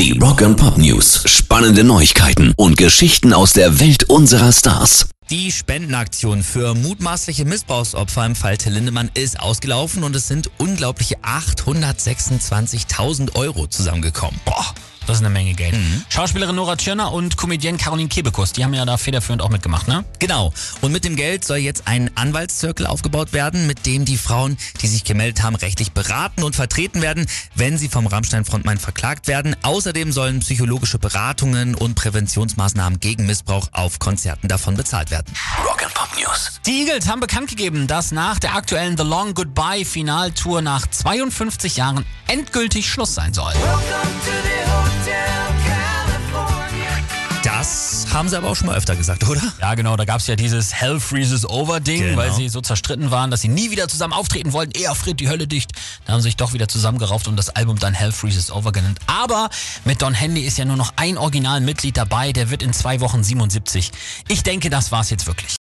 Die Rock and Pop News. Spannende Neuigkeiten und Geschichten aus der Welt unserer Stars. Die Spendenaktion für mutmaßliche Missbrauchsopfer im Fall Till Lindemann ist ausgelaufen und es sind unglaubliche 826.000 Euro zusammengekommen. Boah, das ist eine Menge Geld. Schauspielerin Nora Tschirner und Comedienne Caroline Kebekus, die haben ja da federführend auch mitgemacht, ne? Genau. Und mit dem Geld soll jetzt ein Anwaltszirkel aufgebaut werden, mit dem die Frauen, die sich gemeldet haben, rechtlich beraten und vertreten werden, wenn sie vom Rammstein-Frontmann verklagt werden. Außerdem sollen psychologische Beratungen und Präventionsmaßnahmen gegen Missbrauch auf Konzerten davon bezahlt werden. Rock and Pop News. Die Eagles haben bekannt gegeben, dass nach der aktuellen The Long Goodbye Finaltour nach 52 Jahren endgültig Schluss sein soll. Das haben sie aber auch schon mal öfter gesagt, oder? Ja, genau, da gab es ja dieses Hell Freezes Over Ding, Genau. weil sie so zerstritten waren, dass sie nie wieder zusammen auftreten wollten. Eher friert die Hölle dicht. Da haben sie sich doch wieder zusammengerauft und das Album dann Hell Freezes Over genannt. Aber mit Don Henley ist ja nur noch ein Originalmitglied dabei, der wird in zwei Wochen 77. Ich denke, das war's jetzt wirklich.